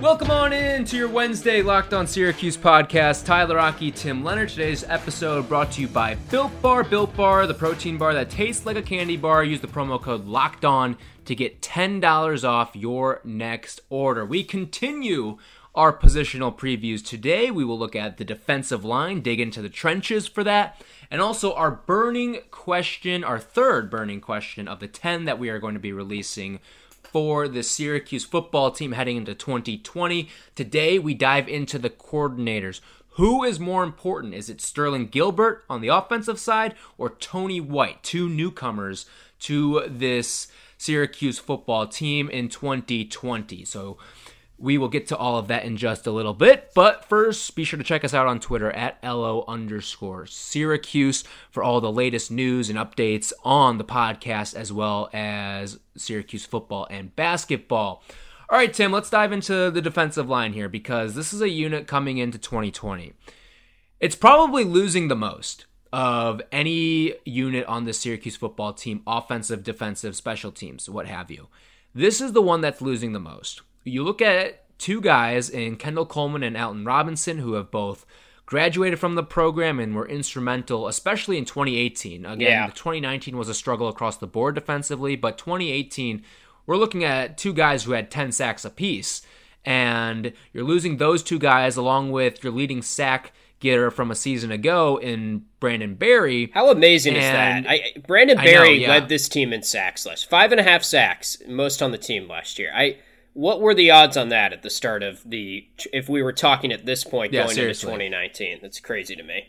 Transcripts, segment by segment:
Welcome on in to your Wednesday Locked On Syracuse podcast. Tyler Rocky, Tim Leonard. Today's episode brought to you by Built Bar. Built Bar, the protein bar that tastes like a candy bar. Use the promo code Locked On to get $10 off your next order. We continue our positional previews today. We will look at the defensive line, dig into the trenches for that, and also our burning question, our third burning question of the 10 that we are going to be releasing for the Syracuse football team heading into 2020. Today, we dive into the coordinators. Who is more important? Is it Sterling Gilbert on the offensive side or Tony White, two newcomers to this Syracuse football team in 2020? So, we will get to all of that in just a little bit. But first, be sure to check us out on Twitter at LO underscore Syracuse for all the latest news and updates on the podcast, as well as Syracuse football and basketball. All right, Tim, let's dive into the defensive line here because this is a unit coming into 2020. It's probably losing the most of any unit on the Syracuse football team, offensive, defensive, special teams, what have you. This is the one that's losing the most you look at two guys in Kendall Coleman and Alton Robinson who have both graduated from the program and were instrumental, especially in 2018. Again, yeah. 2019 was a struggle across the board defensively, but 2018, we're looking at two guys who had 10 sacks apiece. And you're losing those two guys along with your leading sack getter from a season ago in Brandon Berry. How amazing and is that? I, Brandon Berry know, yeah. led this team in sacks last five and a half sacks, most on the team last year. I what were the odds on that at the start of the? If we were talking at this point yeah, going seriously. into 2019, that's crazy to me.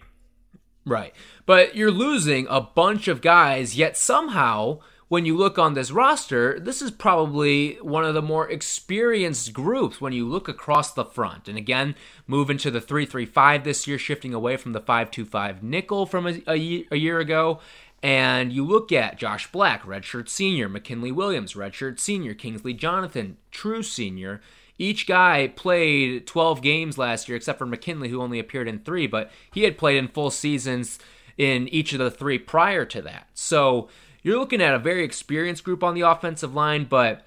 Right, but you're losing a bunch of guys, yet somehow when you look on this roster, this is probably one of the more experienced groups when you look across the front. And again, moving to the 3 3 5 this year, shifting away from the 525 nickel from a, a, a year ago. And you look at Josh Black, redshirt senior, McKinley Williams, redshirt senior, Kingsley Jonathan, true senior. Each guy played 12 games last year, except for McKinley, who only appeared in three, but he had played in full seasons in each of the three prior to that. So you're looking at a very experienced group on the offensive line, but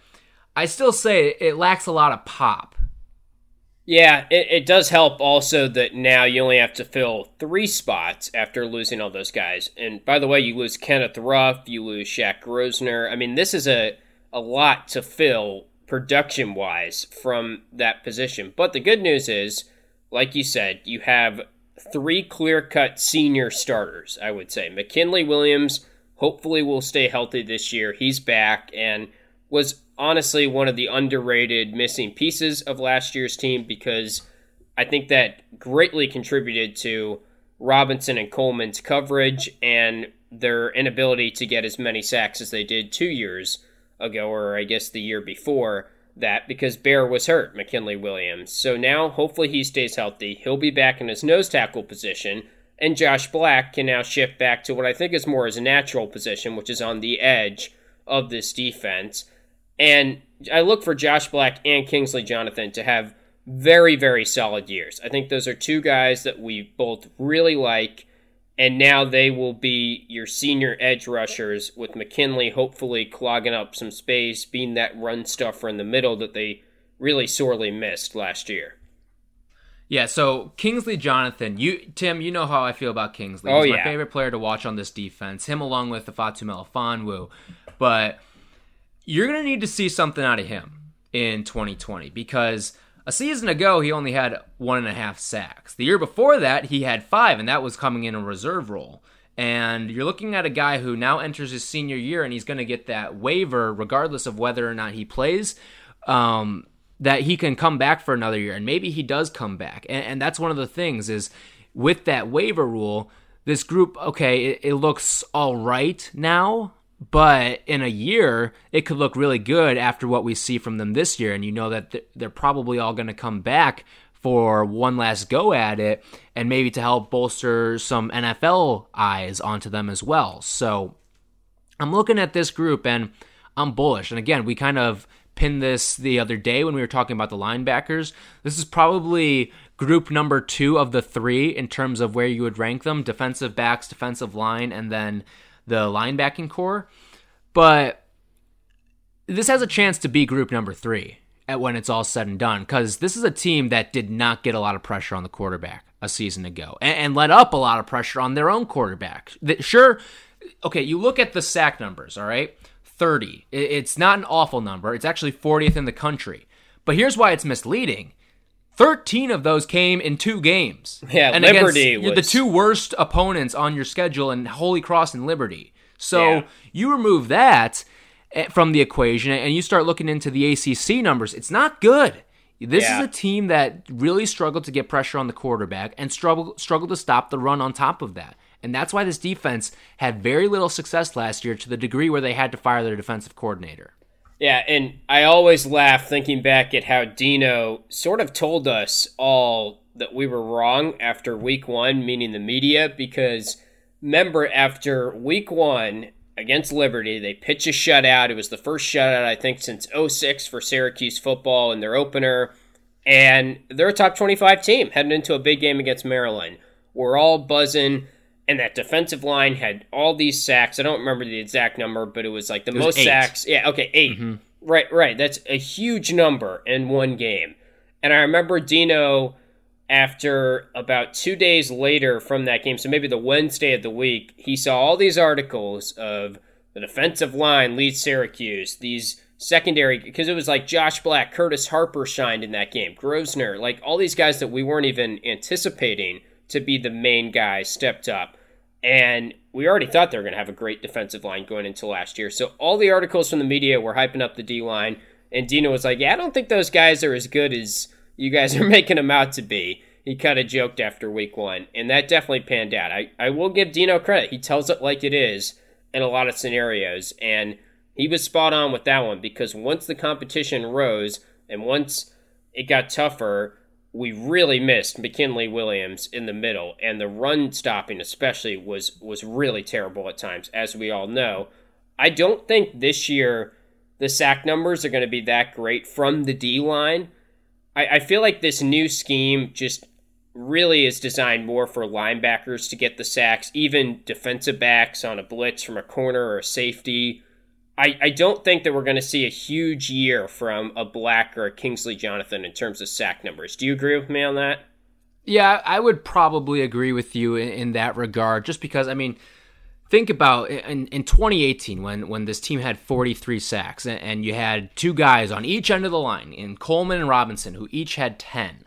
I still say it lacks a lot of pop. Yeah, it, it does help also that now you only have to fill three spots after losing all those guys. And by the way, you lose Kenneth Ruff, you lose Shaq Grosner. I mean, this is a, a lot to fill production wise from that position. But the good news is, like you said, you have three clear cut senior starters, I would say. McKinley Williams hopefully will stay healthy this year. He's back and was honestly one of the underrated missing pieces of last year's team because I think that greatly contributed to Robinson and Coleman's coverage and their inability to get as many sacks as they did two years ago, or I guess the year before that, because Bear was hurt, McKinley Williams. So now, hopefully, he stays healthy. He'll be back in his nose tackle position, and Josh Black can now shift back to what I think is more his natural position, which is on the edge of this defense. And I look for Josh Black and Kingsley Jonathan to have very, very solid years. I think those are two guys that we both really like. And now they will be your senior edge rushers with McKinley hopefully clogging up some space, being that run stuffer in the middle that they really sorely missed last year. Yeah, so Kingsley Jonathan, you Tim, you know how I feel about Kingsley. Oh, He's oh, yeah. my favorite player to watch on this defense. Him along with Ifeatu Melifonwu. But you're going to need to see something out of him in 2020 because a season ago he only had one and a half sacks. The year before that he had five, and that was coming in a reserve role. And you're looking at a guy who now enters his senior year and he's going to get that waiver regardless of whether or not he plays. Um, that he can come back for another year, and maybe he does come back. And, and that's one of the things is with that waiver rule, this group, okay, it, it looks all right now, but in a year it could look really good after what we see from them this year and you know that they're probably all going to come back for one last go at it and maybe to help bolster some NFL eyes onto them as well. So I'm looking at this group and I'm bullish. And again, we kind of pinned this the other day when we were talking about the linebackers. This is probably group number two of the three in terms of where you would rank them defensive backs, defensive line, and then the linebacking corps. But this has a chance to be group number three at when it's all said and done because this is a team that did not get a lot of pressure on the quarterback a season ago and, and let up a lot of pressure on their own quarterback. Sure, okay, you look at the sack numbers, all right? 30. It's not an awful number. It's actually 40th in the country. But here's why it's misleading. 13 of those came in two games. Yeah, and Liberty was... the two worst opponents on your schedule and Holy Cross and Liberty. So Yeah. you remove that eh, from the equation and you start looking into the ACC numbers. It's not good. This Yeah. is a team that really struggled to get pressure on the quarterback and struggle struggled to stop the run on top of that. And that's why this defense had very little success last year to the degree where they had to fire their defensive coordinator. Yeah, and I always laugh thinking back at how Dino sort of told us all that we were wrong after week one, meaning the media, because remember, after week one against Liberty, they pitch a shutout. It was the first shutout, I think, since 06 for Syracuse football in their opener. And they're a top 25 team heading into a big game against Maryland. We're all buzzing. And that defensive line had all these sacks. I don't remember the exact number, but it was like the was most eight. sacks. Yeah, okay, 8 mm-hmm. Right, right. That's a huge number in one game. And I remember Dino, after about two days later from that game, so maybe the Wednesday of the week, he saw all these articles of the defensive line leads Syracuse, these secondary, because it was like Josh Black, Curtis Harper shined in that game, Grosvenor, like all these guys that we weren't even anticipating to be the main guy stepped up. And we already thought they were going to have a great defensive line going into last year. So all the articles from the media were hyping up the D line. And Dino was like, Yeah, I don't think those guys are as good as you guys are making them out to be. He kind of joked after week one. And that definitely panned out. I, I will give Dino credit. He tells it like it is in a lot of scenarios. And he was spot on with that one because once the competition rose and once it got tougher, we really missed McKinley Williams in the middle, and the run stopping especially was was really terrible at times, as we all know. I don't think this year the sack numbers are going to be that great from the D line. I, I feel like this new scheme just really is designed more for linebackers to get the sacks, even defensive backs on a blitz from a corner or a safety. I, I don't think that we're going to see a huge year from a Black or a Kingsley Jonathan in terms of sack numbers. Do you agree with me on that? Yeah, I would probably agree with you in, in that regard, just because, I mean, think about in, in 2018 when, when this team had 43 sacks and, and you had two guys on each end of the line in Coleman and Robinson who each had 10.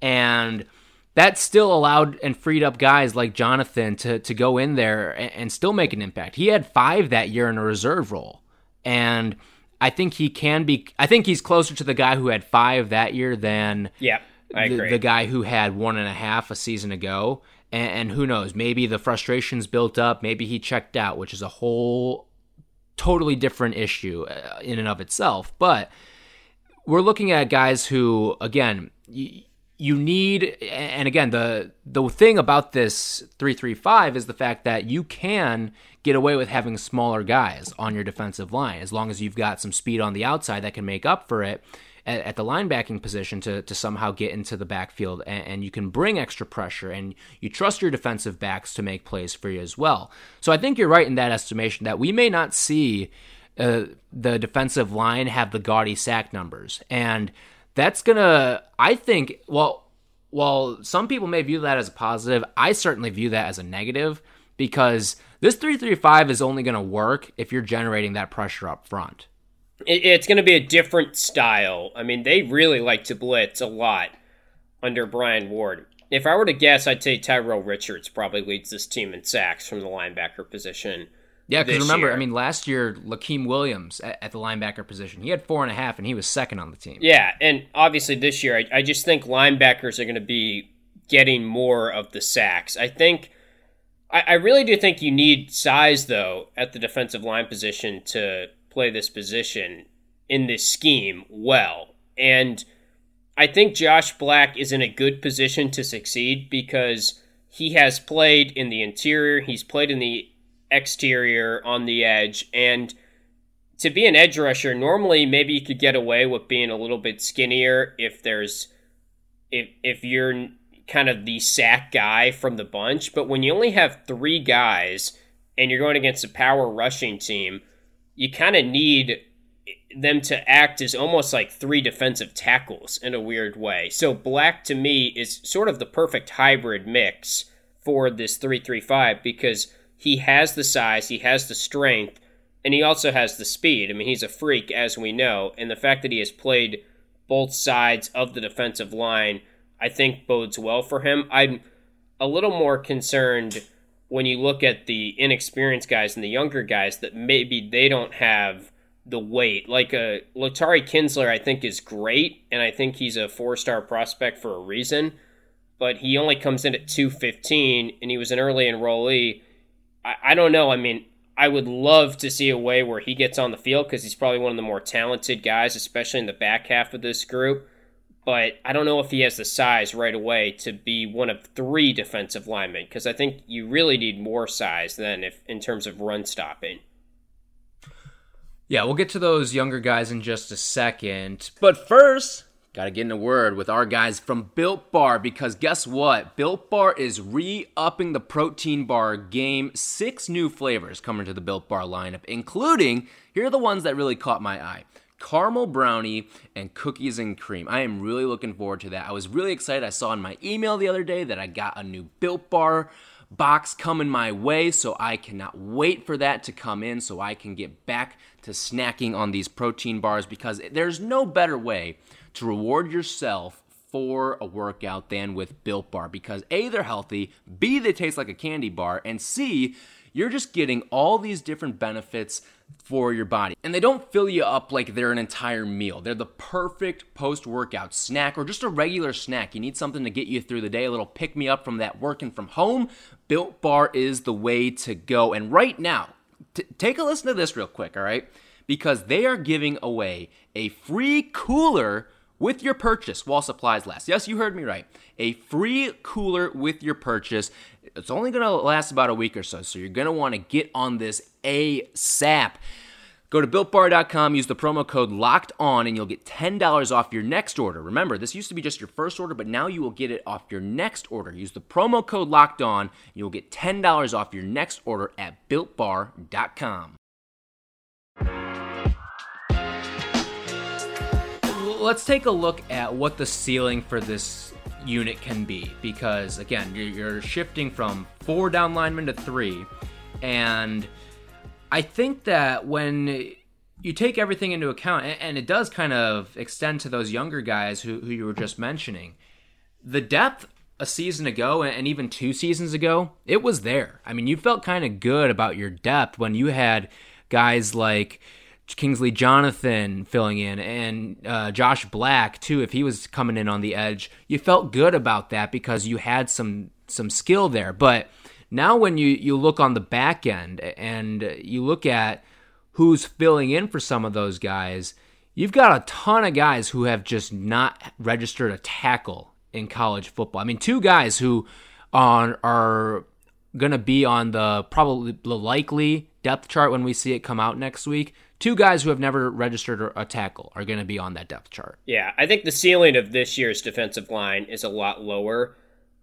And that still allowed and freed up guys like Jonathan to, to go in there and, and still make an impact. He had five that year in a reserve role. And I think he can be, I think he's closer to the guy who had five that year than Yeah, the, the guy who had one and a half a season ago. And, and who knows? Maybe the frustrations built up. Maybe he checked out, which is a whole totally different issue uh, in and of itself. But we're looking at guys who, again, you, you need, and again, the the thing about this three three five is the fact that you can get away with having smaller guys on your defensive line as long as you've got some speed on the outside that can make up for it at, at the linebacking position to, to somehow get into the backfield and, and you can bring extra pressure and you trust your defensive backs to make plays for you as well. So I think you're right in that estimation that we may not see uh, the defensive line have the gaudy sack numbers. And that's to, I think, well, while some people may view that as a positive, I certainly view that as a negative because this 335 is only to work if you're generating that pressure up front. It's to be a different style. I mean, they really like to blitz a lot under Brian Ward. If I were to guess, I'd say Tyrell Richards probably leads this team in sacks from the linebacker position. Yeah, because remember, year. I mean, last year, Lakiem Williams at, at the linebacker position, he had four and a half, and he was second on the team. Yeah, and obviously this year, I, I just think linebackers are going to be getting more of the sacks. I think, I, I really do think you need size, though, at the defensive line position to play this position in this scheme well. And I think Josh Black is in a good position to succeed because he has played in the interior, he's played in the exterior on the edge, and to be an edge rusher, normally maybe you could get away with being a little bit skinnier if there's if if you're kind of the sack guy from the bunch, but when you only have 3 guys and you're going against a power rushing team, you kind of need them to act as almost like three defensive tackles in a weird way. So Black to me is sort of the perfect hybrid mix for this 335 because he has the size, he has the strength, and he also has the speed. I mean, he's a freak, as we know, and the fact that he has played both sides of the defensive line, I think bodes well for him. I'm a little more concerned when you look at the inexperienced guys and the younger guys that maybe they don't have the weight. Like a uh, Latarie Kinsler, I think is great, and I think he's a four star prospect for a reason. But he only comes in at two fifteen, and he was an early enrollee. I, I don't know. I mean, I would love to see a way where he gets on the field because he's probably one of the more talented guys, especially in the back half of this group. But I don't know if he has the size right away to be one of three defensive linemen because I think you really need more size than if in terms of run stopping. Yeah, we'll get to those younger guys in just a second. But first, Got to get in a word with our guys from Built Bar because guess what? Built Bar is re upping the protein bar game. Six new flavors coming to the Built Bar lineup, including here are the ones that really caught my eye caramel brownie and cookies and cream. I am really looking forward to that. I was really excited. I saw in my email the other day that I got a new Built Bar box coming my way, so I cannot wait for that to come in so I can get back to snacking on these protein bars because there's no better way to reward yourself for a workout than with Built Bar because A, they're healthy, B, they taste like a candy bar, and C, you're just getting all these different benefits for your body. And they don't fill you up like they're an entire meal. They're the perfect post workout snack or just a regular snack. You need something to get you through the day, a little pick me up from that working from home. Built Bar is the way to go. And right now, t- take a listen to this real quick, all right? Because they are giving away a free cooler with your purchase while supplies last. Yes, you heard me right. A free cooler with your purchase. It's only going to last about a week or so, so you're going to want to get on this ASAP. Go to builtbar.com, use the promo code locked on, and you'll get $10 off your next order. Remember, this used to be just your first order, but now you will get it off your next order. Use the promo code locked on, you'll get $10 off your next order at builtbar.com. let's take a look at what the ceiling for this unit can be because again you're, shifting from four down linemen to three and i think that when you take everything into account and it does kind of extend to those younger guys who, who you were just mentioning the depth a season ago and even two seasons ago it was there. I mean you felt kind of good about your depth when you had guys like Kingsley Jonathan filling in and uh, Josh Black too. If he was coming in on the edge, you felt good about that because you had some some skill there. But now when you you look on the back end and you look at who's filling in for some of those guys, you've got a ton of guys who have just not registered a tackle in college football. I mean, two guys who are are going to be on the probably the likely depth chart when we see it come out next week two guys who have never registered a tackle are going to be on that depth chart. Yeah, I think the ceiling of this year's defensive line is a lot lower,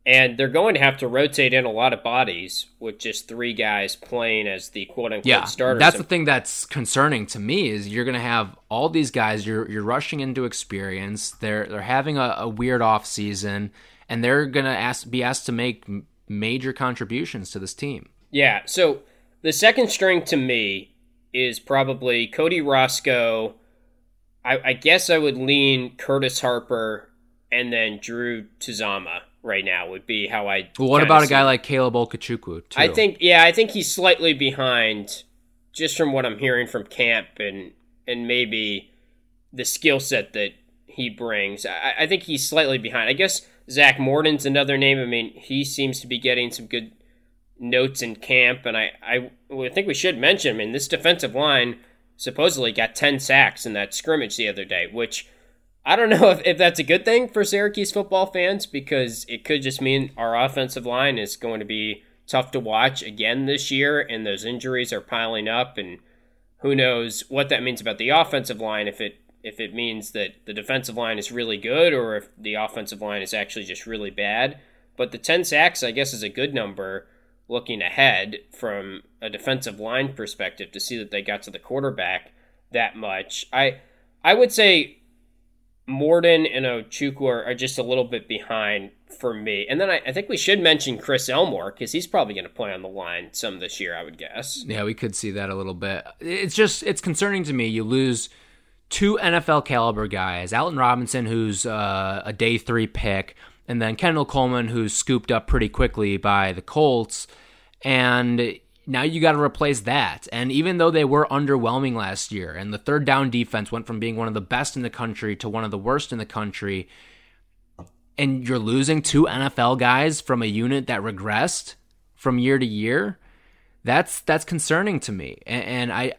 and they're going to have to rotate in a lot of bodies with just three guys playing as the quote unquote yeah, starters. That's the thing that's concerning to me is you're going to have all these guys. You're you're rushing into experience. They're they're having a, a weird off season, and they're going to ask be asked to make major contributions to this team. Yeah. So the second string to me is probably Cody Roscoe. I, I guess I would lean Curtis Harper and then Drew Tuazama right now would be how I. Well, what about a guy like Caleb Okechukwu? I think yeah, I think he's slightly behind, just from what I'm hearing from camp and and maybe the skill set that he brings. I, I think he's slightly behind. I guess Zach Morton's another name. I mean, he seems to be getting some good notes in camp, and I, I, think we should mention. I mean, this defensive line supposedly got ten sacks in that scrimmage the other day, which I don't know if, if that's a good thing for Syracuse football fans because it could just mean our offensive line is going to be tough to watch again this year, and those injuries are piling up, and who knows what that means about the offensive line if it if it means that the defensive line is really good or if the offensive line is actually just really bad. But the 10 sacks, I guess, is a good number looking ahead from a defensive line perspective to see that they got to the quarterback that much. I I would say Morden and Ojukwu are just a little bit behind for me. And then I, I think we should mention Chris Elmore because he's probably going to play on the line some this year, I would guess. Yeah, we could see that a little bit. It's just it's concerning to me. You lose two NFL caliber guys, Alton Robinson, who's uh, a day three pick, and then Kendall Coleman, who's scooped up pretty quickly by the Colts. And now you got to replace that. And even though they were underwhelming last year, and the third down defense went from being one of the best in the country to one of the worst in the country, and you're losing two NFL guys from a unit that regressed from year to year, that's that's concerning to me. And, and I,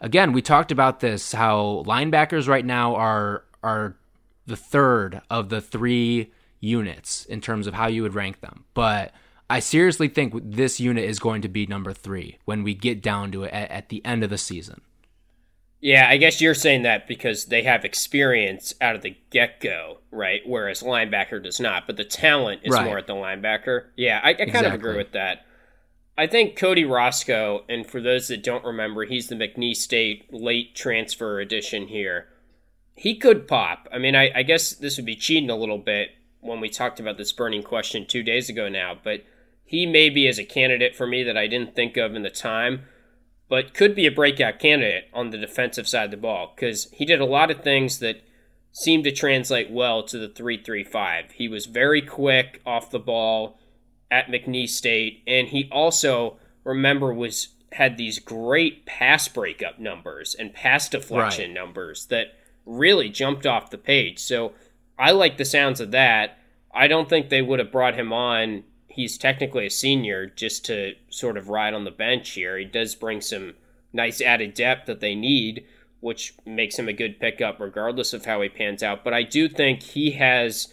again, we talked about this how linebackers right now are are the third of the three units in terms of how you would rank them, but I seriously think this unit is going to be number three when we get down to it at, at the end of the season. Yeah, I guess you're saying that because they have experience out of the get go, right? Whereas linebacker does not, but the talent is right. more at the linebacker. Yeah, I, I kind exactly. of agree with that. I think Cody Roscoe, and for those that don't remember, he's the McNeese State late transfer edition here. He could pop. I mean, I, I guess this would be cheating a little bit when we talked about this burning question two days ago now, but he may be as a candidate for me that I didn't think of in the time, but could be a breakout candidate on the defensive side of the ball because he did a lot of things that seemed to translate well to the 335. He was very quick off the ball at McNeese State, and he also, remember, was had these great pass breakup numbers and pass deflection right. numbers that really jumped off the page. So I like the sounds of that. I don't think they would have brought him on he's technically a senior just to sort of ride on the bench here. He does bring some nice added depth that they need, which makes him a good pickup regardless of how he pans out. But I do think he has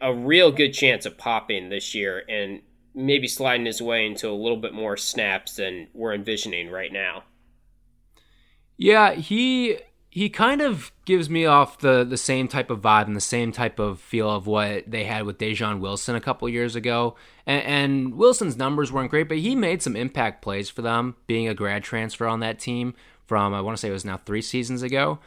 a real good chance of popping this year and maybe sliding his way into a little bit more snaps than we're envisioning right now. Yeah, he he kind of gives me off the the same type of vibe and the same type of feel of what they had with Dejon Wilson a couple years ago. And, and, Wilson's numbers weren't great, but he made some impact plays for them, being a grad transfer on that team from I want to say it was now three seasons ago.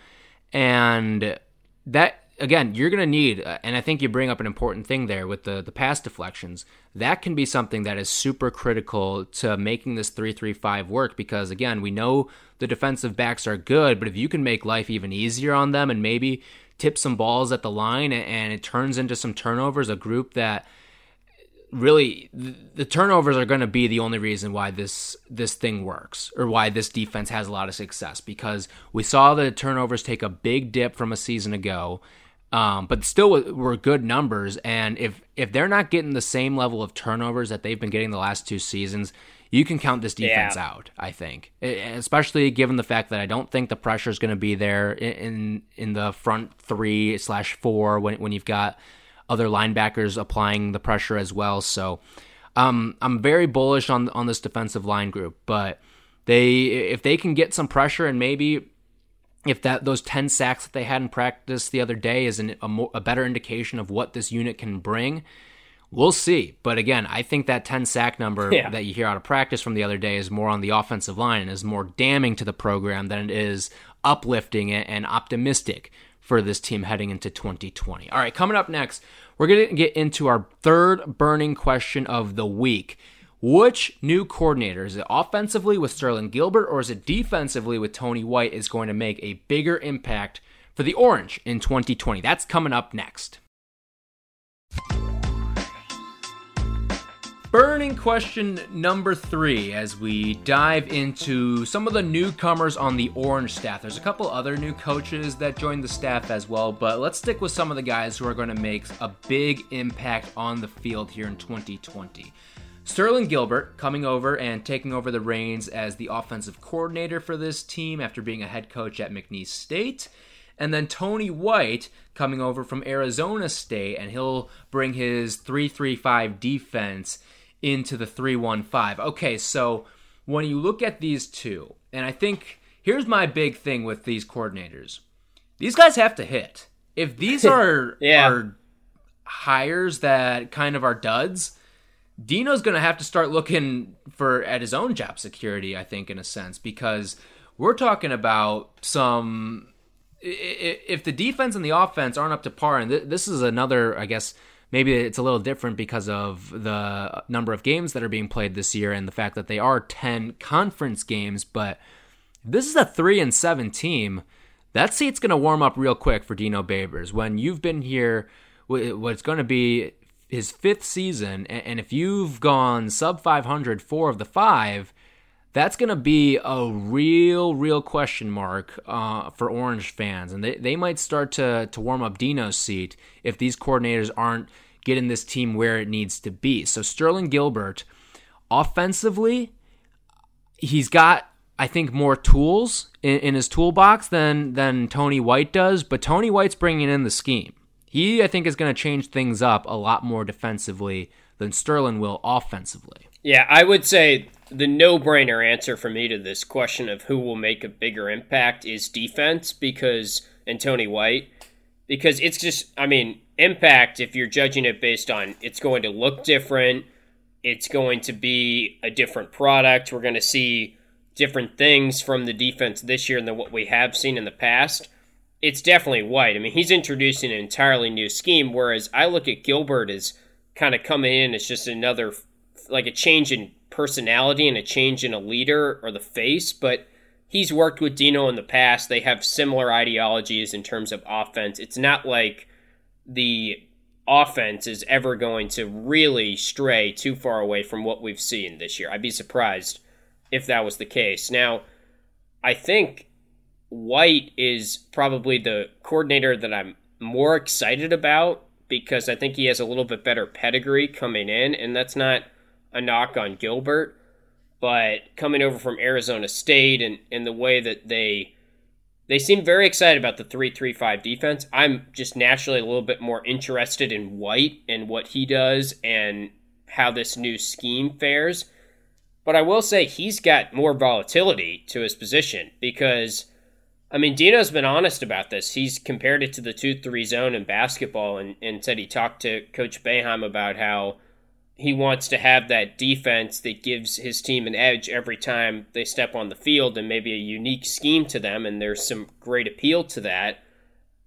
And that again, you're going to need, uh, and I think you bring up an important thing there with the the pass deflections. That can be something that is super critical to making this three three five work because again, we know the defensive backs are good, but if you can make life even easier on them and maybe tip some balls at the line and it turns into some turnovers, a group that really the turnovers are going to be the only reason why this this thing works or why this defense has a lot of success because we saw the turnovers take a big dip from a season ago um, but still were good numbers. And if if they're not getting the same level of turnovers that they've been getting the last two seasons, you can count this defense yeah. out. I think, especially given the fact that I don't think the pressure is going to be there in in the front three slash four when when you've got other linebackers applying the pressure as well. So, um, I'm very bullish on on this defensive line group, but they if they can get some pressure and maybe if that those 10 sacks that they had in practice the other day is an, a, more, a better indication of what this unit can bring, we'll see. But again, I think that 10 sack number yeah. that you hear out of practice from the other day is more on the offensive line and is more damning to the program than it is uplifting it and optimistic for this team heading into 2020. All right, coming up next, we're going to get into our third burning question of the week. Which new coordinator, is it offensively with Sterling Gilbert or is it defensively with Tony White, is going to make a bigger impact for the Orange in 2020? That's coming up next. Burning question number three as we dive into some of the newcomers on the Orange staff. There's a couple other new coaches that joined the staff as well, but let's stick with some of the guys who are going to make a big impact on the field here in 2020. Sterling Gilbert coming over and taking over the reins as the offensive coordinator for this team after being a head coach at McNeese State. And then Tony White coming over from Arizona State, and he'll bring his 335 defense into the 315. Okay, so when you look at these two, and I think here's my big thing with these coordinators. These guys have to hit. If these are Yeah. are hires that kind of are duds, Dino's going to have to start looking for at his own job security, I think in a sense because we're talking about some if the defense and the offense aren't up to par and this is another I guess maybe it's a little different because of the number of games that are being played this year and the fact that they are 10 conference games but this is a 3 and 7 team. That seat's going to warm up real quick for Dino Babers. When you've been here what's going to be his fifth season and if you've gone sub 500 four of the five that's going to be a real, real question mark uh, for Orange fans. And they, they might start to, to warm up Dino's seat if these coordinators aren't getting this team where it needs to be. So, Sterling Gilbert, offensively, he's got, I think, more tools in, in his toolbox than, than Tony White does, but Tony White's bringing in the scheme. He, I think, is going to change things up a lot more defensively than Sterling will offensively. Yeah, I would say the no brainer answer for me to this question of who will make a bigger impact is defense because, and Tony White, because it's just, I mean, impact, if you're judging it based on it's going to look different, it's going to be a different product, we're going to see different things from the defense this year than what we have seen in the past. It's definitely White. I mean, he's introducing an entirely new scheme, whereas I look at Gilbert as kind of coming in as just another like a change in personality and a change in a leader or the face, but he's worked with Dino in the past. They have similar ideologies in terms of offense. It's not like the offense is ever going to really stray too far away from what we've seen this year. I'd be surprised if that was the case. Now, I think White is probably the coordinator that I'm more excited about because I think he has a little bit better pedigree coming in, and that's not a knock on Gilbert, but coming over from Arizona State and, and the way that they they seem very excited about the 3-3-5 defense. I'm just naturally a little bit more interested in White and what he does and how this new scheme fares. But I will say he's got more volatility to his position because I mean, Dino's been honest about this. He's compared it to the 2 3 zone in basketball and, and said he talked to Coach Boeheim about how he wants to have that defense that gives his team an edge every time they step on the field and maybe a unique scheme to them. And there's some great appeal to that.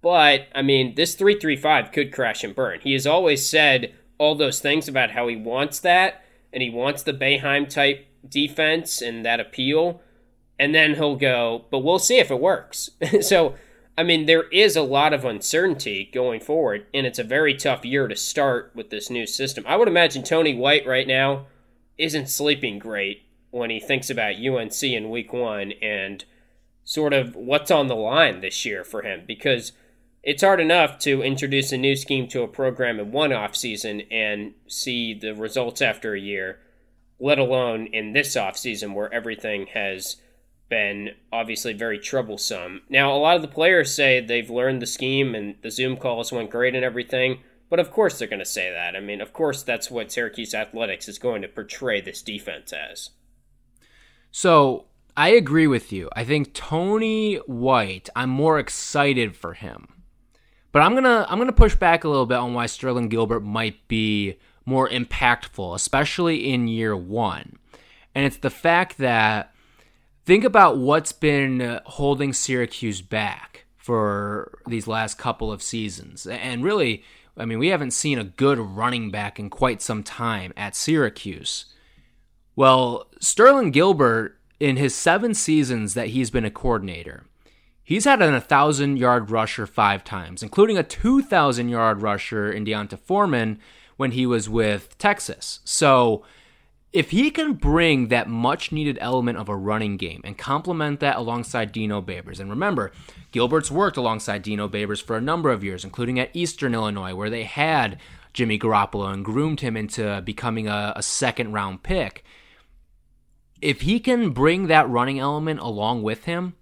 But, I mean, this 3 3 5 could crash and burn. He has always said all those things about how he wants that and he wants the Boeheim type defense and that appeal and then he'll go, but we'll see if it works. so, I mean, there is a lot of uncertainty going forward, and it's a very tough year to start with this new system. I would imagine Tony White right now isn't sleeping great when he thinks about UNC in week one and sort of what's on the line this year for him because it's hard enough to introduce a new scheme to a program in one off season and see the results after a year, let alone in this off season where everything has been obviously very troublesome. Now, a lot of the players say they've learned the scheme and the Zoom calls went great and everything, but of course they're going to say that. I mean, of course that's what Syracuse Athletics is going to portray this defense as. So I agree with you. I think Tony White, I'm more excited for him. But I'm gonna I'm gonna push back a little bit on why Sterling Gilbert might be more impactful, especially in year one. And it's the fact that think about what's been holding Syracuse back for these last couple of seasons. And really, I mean, we haven't seen a good running back in quite some time at Syracuse. Well, Sterling Gilbert, in his seven seasons that he's been a coordinator, he's had an 1,000 yard rusher five times, including a 2,000 yard rusher in D'Onta Foreman when he was with Texas. So, if he can bring that much needed element of a running game and complement that alongside Dino Babers, and remember, Gilbert's worked alongside Dino Babers for a number of years, including at Eastern Illinois, where they had Jimmy Garoppolo and groomed him into becoming a, a second round pick. If he can bring that running element along with him,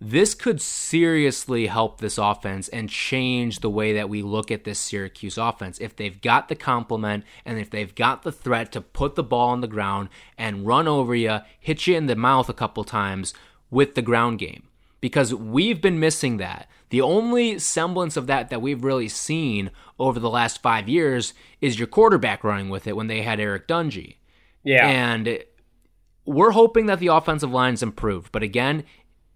this could seriously help this offense and change the way that we look at this Syracuse offense. If they've got the complement and if they've got the threat to put the ball on the ground and run over you, hit you in the mouth a couple times with the ground game because we've been missing that. The only semblance of that that we've really seen over the last five years is your quarterback running with it when they had Eric Dungey. Yeah. And we're hoping that the offensive line's improved. But again,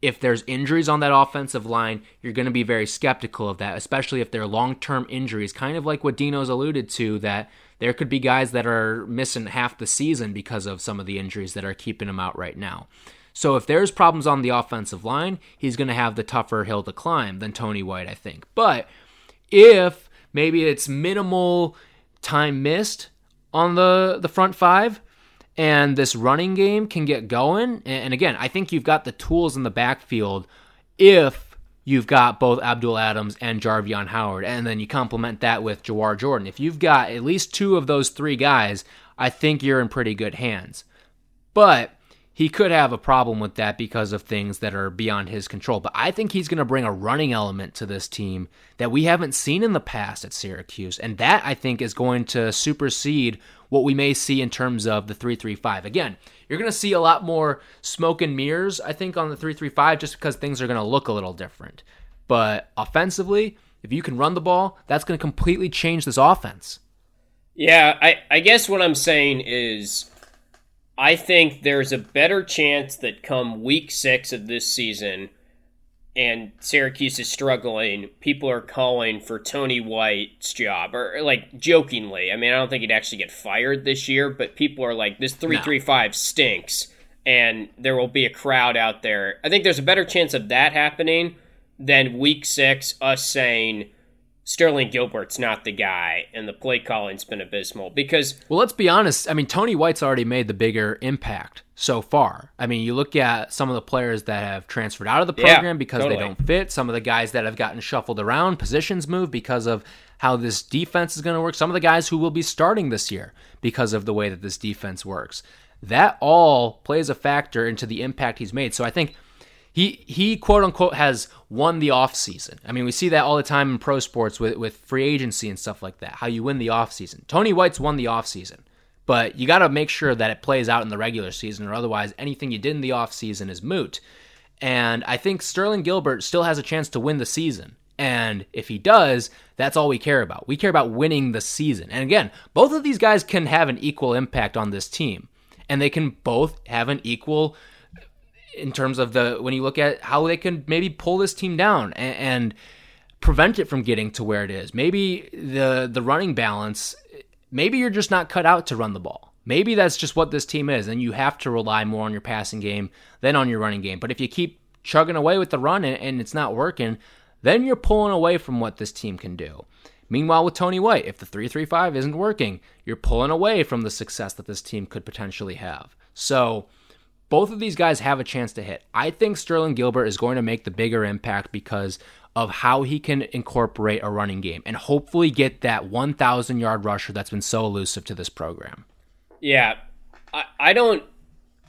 if there's injuries on that offensive line, you're going to be very skeptical of that, especially if they're long term injuries, kind of like what Dino's alluded to, that there could be guys that are missing half the season because of some of the injuries that are keeping them out right now. So if there's problems on the offensive line, he's going to have the tougher hill to climb than Tony White, I think. But if maybe it's minimal time missed on the the front five, and this running game can get going. And again, I think you've got the tools in the backfield if you've got both Abdul Adams and Jarveon Howard, and then you complement that with Jawhar Jordan. If you've got at least two of those three guys, I think you're in pretty good hands. But he could have a problem with that because of things that are beyond his control. But I think he's going to bring a running element to this team that we haven't seen in the past at Syracuse. And that, I think, is going to supersede what we may see in terms of the 335. Again, you're going to see a lot more smoke and mirrors, I think, on the 335 just because things are going to look a little different. But offensively, if you can run the ball, that's going to completely change this offense. Yeah, I, I guess what I'm saying is I think there's a better chance that come week six of this season and Syracuse is struggling, people are calling for Tony White's job, or like jokingly. I mean, I don't think he'd actually get fired this year, but people are like, this 335 no. stinks, and there will be a crowd out there. I think there's a better chance of that happening than week six, us saying, Sterling Gilbert's not the guy, and the play calling's been abysmal. Because well, let's be honest. I mean, Tony White's already made the bigger impact so far. I mean, you look at some of the players that have transferred out of the program yeah, because totally. they don't fit. Some of the guys that have gotten shuffled around, positions moved because of how this defense is going to work. Some of the guys who will be starting this year because of the way that this defense works. That all plays a factor into the impact he's made. So I think he he quote unquote has won the offseason. I mean, we see that all the time in pro sports with, with free agency and stuff like that, how you win the offseason. Tony White's won the offseason. But you got to make sure that it plays out in the regular season, or otherwise anything you did in the offseason is moot. And I think Sterling Gilbert still has a chance to win the season. And if he does, that's all we care about. We care about winning the season. And again, both of these guys can have an equal impact on this team. And they can both have an equal in terms of the when you look at how they can maybe pull this team down and, and prevent it from getting to where it is. Maybe the the running balance. Maybe you're just not cut out to run the ball. Maybe that's just what this team is, and you have to rely more on your passing game than on your running game. But if you keep chugging away with the run and, and it's not working, then you're pulling away from what this team can do. Meanwhile, with Tony White, if the 335 isn't working, you're pulling away from the success that this team could potentially have. So, both of these guys have a chance to hit. I think Sterling Gilbert is going to make the bigger impact because of how he can incorporate a running game and hopefully get that 1,000 yard rusher that's been so elusive to this program. Yeah. I, I don't.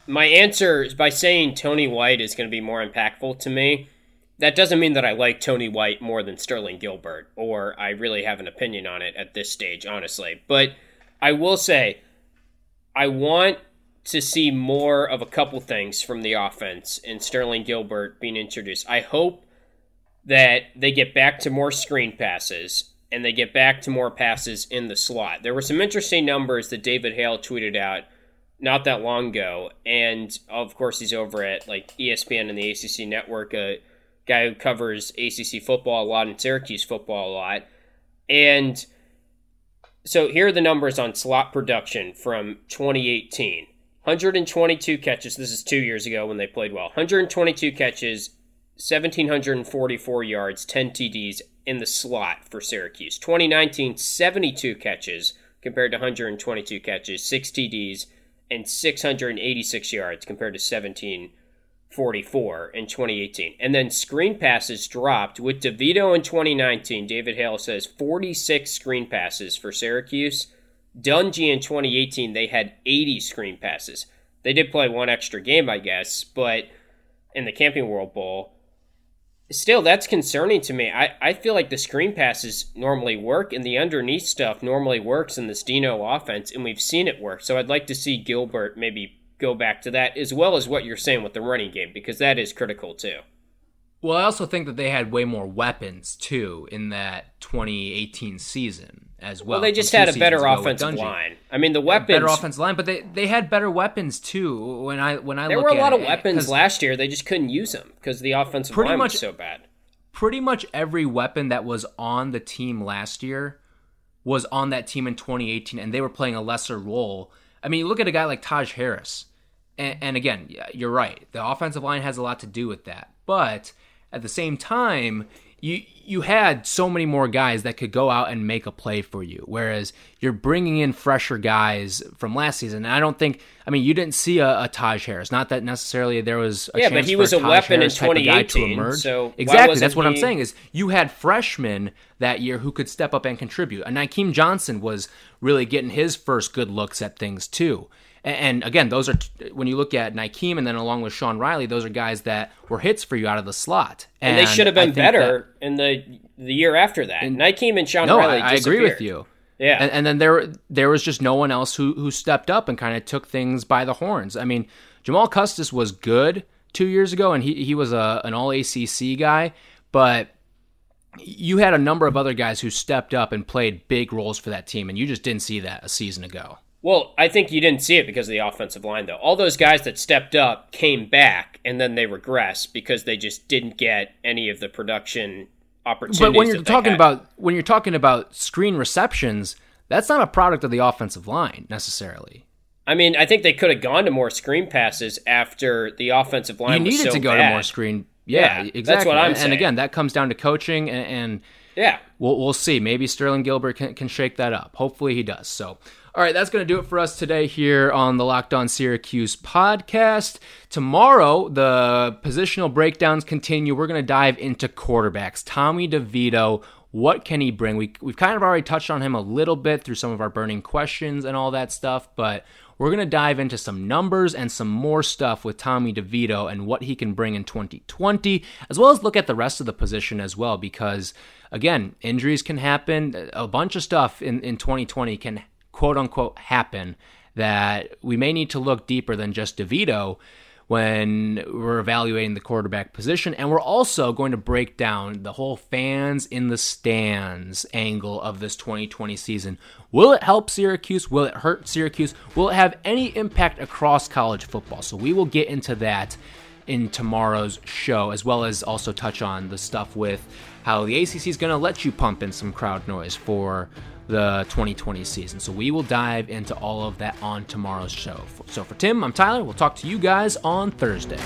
My answer is by saying Tony White is going to be more impactful to me. That doesn't mean that I like Tony White more than Sterling Gilbert, or I really have an opinion on it at this stage, honestly. But I will say, I want to see more of a couple things from the offense and Sterling Gilbert being introduced. I hope that they get back to more screen passes and they get back to more passes in the slot. There were some interesting numbers that David Hale tweeted out not that long ago, and of course he's over at like ESPN and the ACC network, a guy who covers ACC football a lot and Syracuse football a lot. And so here are the numbers on slot production from 2018. 122 catches. This is two years ago when they played well. 122 catches, 1,744 yards, 10 TDs in the slot for Syracuse. 2019, 72 catches compared to 122 catches, 6 TDs, and 686 yards compared to 1744 in 2018. And then screen passes dropped with DeVito in 2019. David Hale says 46 screen passes for Syracuse Dungey in 2018, they had 80 screen passes. They did play one extra game, I guess, but in the Camping World Bowl. Still, that's concerning to me. I, I feel like the screen passes normally work and the underneath stuff normally works in this Dino offense, and we've seen it work. So I'd like to see Gilbert maybe go back to that, as well as what you're saying with the running game, because that is critical too. Well, I also think that they had way more weapons too in that 2018 season as well. Well, they just had a better offensive line. I mean, the weapons better offensive line, but they they had better weapons too. When I when I there were a lot of weapons last year, they just couldn't use them because the offensive line much, was so bad. Pretty much every weapon that was on the team last year was on that team in 2018, and they were playing a lesser role. I mean, look at a guy like Taj Harris, and, and again, you're right. The offensive line has a lot to do with that, but at the same time, you you had so many more guys that could go out and make a play for you. Whereas you're bringing in fresher guys from last season. And I don't think. I mean, you didn't see a, a Taj Harris. Not that necessarily there was. a Yeah, but he was a, a weapon Harris in 2018. So exactly, that's what he... I'm saying. Is you had freshmen that year who could step up and contribute. And Nykeim Johnson was really getting his first good looks at things too. And again, those are when you look at Nykeim and then along with Sean Riley, those are guys that were hits for you out of the slot. And, and they should have been better that, in the the year after that. And, Nykeim and Sean no, Riley. I, I agree with you. Yeah, and, and, then there there was just no one else who who stepped up and kind of took things by the horns. I mean, Jamal Custis was good two years ago, and he he was a an All ACC guy, but you had a number of other guys who stepped up and played big roles for that team, and you just didn't see that a season ago. Well, I think you didn't see it because of the offensive line, though. All those guys that stepped up came back, and then they regressed because they just didn't get any of the production opportunities. But when you're talking about when you're talking about screen receptions, that's not a product of the offensive line necessarily. I mean, I think they could have gone to more screen passes after the offensive line. You needed so to go bad. to more screen. Yeah, yeah exactly. That's what I'm and, saying. And again, that comes down to coaching and, and yeah, we'll we'll see. Maybe Sterling Gilbert can, can shake that up. Hopefully, he does. So. All right, that's going to do it for us today here on the Locked On Syracuse podcast. Tomorrow, the positional breakdowns continue. We're going to dive into quarterbacks. Tommy DeVito, what can he bring? We, we've kind of already touched on him a little bit through some of our burning questions and all that stuff, but we're going to dive into some numbers and some more stuff with Tommy DeVito and what he can bring in 2020, as well as look at the rest of the position as well, because again, injuries can happen. A bunch of stuff in, in 2020 can quote unquote happen that we may need to look deeper than just DeVito when we're evaluating the quarterback position. And we're also going to break down the whole fans in the stands angle of this 2020 season. Will it help Syracuse? Will it hurt Syracuse? Will it have any impact across college football? So we will get into that in tomorrow's show, as well as also touch on the stuff with how the ACC is going to let you pump in some crowd noise for the 2020 season. So we will dive into all of that on tomorrow's show. So for Tim, I'm Tyler. We'll talk to you guys on Thursday.